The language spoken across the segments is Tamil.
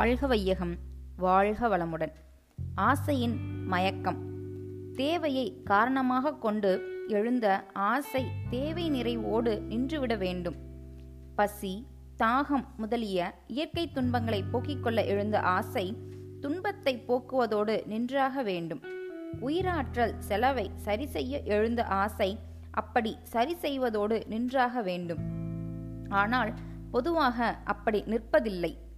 வாழ்க வையகம் வாழ்க வளமுடன். ஆசையின் மயக்கம். தேவையை காரணமாக கொண்டு எழுந்த ஆசை தேவை நிறைவோடு நின்றுவிட வேண்டும். பசி தாகம் முதலிய இயற்கை துன்பங்களை போக்கிக் கொள்ள எழுந்த ஆசை துன்பத்தை போக்குவதோடு நின்றாக வேண்டும். உயிராற்றல் செலவை சரி செய்ய எழுந்த ஆசை அப்படி சரி செய்வதோடு நின்றாக வேண்டும். ஆனால் பொதுவாக அப்படி நிற்பதில்லை.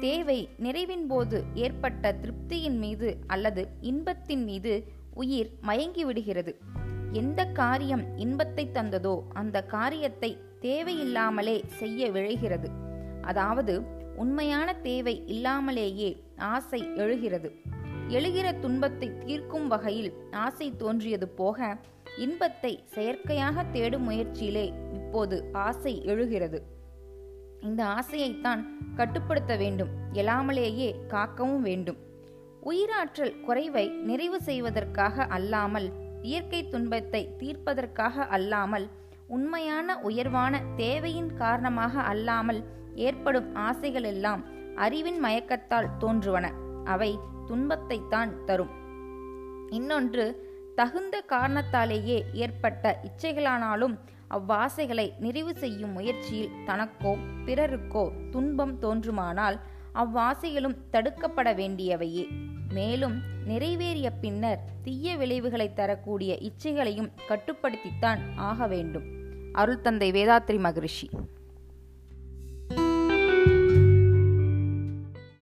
தேவை நிறைவின் போது ஏற்பட்ட திருப்தியின் மீது அல்லது இன்பத்தின் மீது உயிர் மயங்கி விடுகிறது. எந்த காரியம் இன்பத்தை தந்ததோ அந்த காரியத்தை தேவையில்லாமலே செய்ய விழைகிறது. அதாவது உண்மையான தேவை இல்லாமலேயே ஆசை எழுகிறது. எழுகிற துன்பத்தை தீர்க்கும் வகையில் ஆசை தோன்றியது போக இன்பத்தை செயற்கையாக தேடும் முயற்சியிலே இப்போது ஆசை எழுகிறது. இந்த ஆசையைத்தான் கட்டுப்படுத்த வேண்டும். எழாமலேயே காக்கவும் வேண்டும். உயிராற்றல் குறைவை நிறைவு செய்வதற்காக அல்லாமல் இயற்கை துன்பத்தை தீர்ப்பதற்காக அல்லாமல் உண்மையான உயர்வான தேவையின் காரணமாக அல்லாமல் ஏற்படும் ஆசைகளெல்லாம் அறிவின் மயக்கத்தால் தோன்றுவன. அவை துன்பத்தைத்தான் தரும். இன்னொன்று தகுந்த காரணத்தாலேயே ஏற்பட்ட இச்சைகளானாலும் அவ்வாசைகளை நிறைவு செய்யும் முயற்சியில் தனக்கோ பிறருக்கோ துன்பம் தோன்றுமானால் அவ்வாசைகளும் தடுக்கப்பட வேண்டியவையே. மேலும் நிறைவேறிய பின்னர் தீய விளைவுகளை தரக்கூடிய இச்சைகளையும் கட்டுப்படுத்தித்தான் ஆக வேண்டும். அருள் தந்தை வேதாத்ரி மகரிஷி.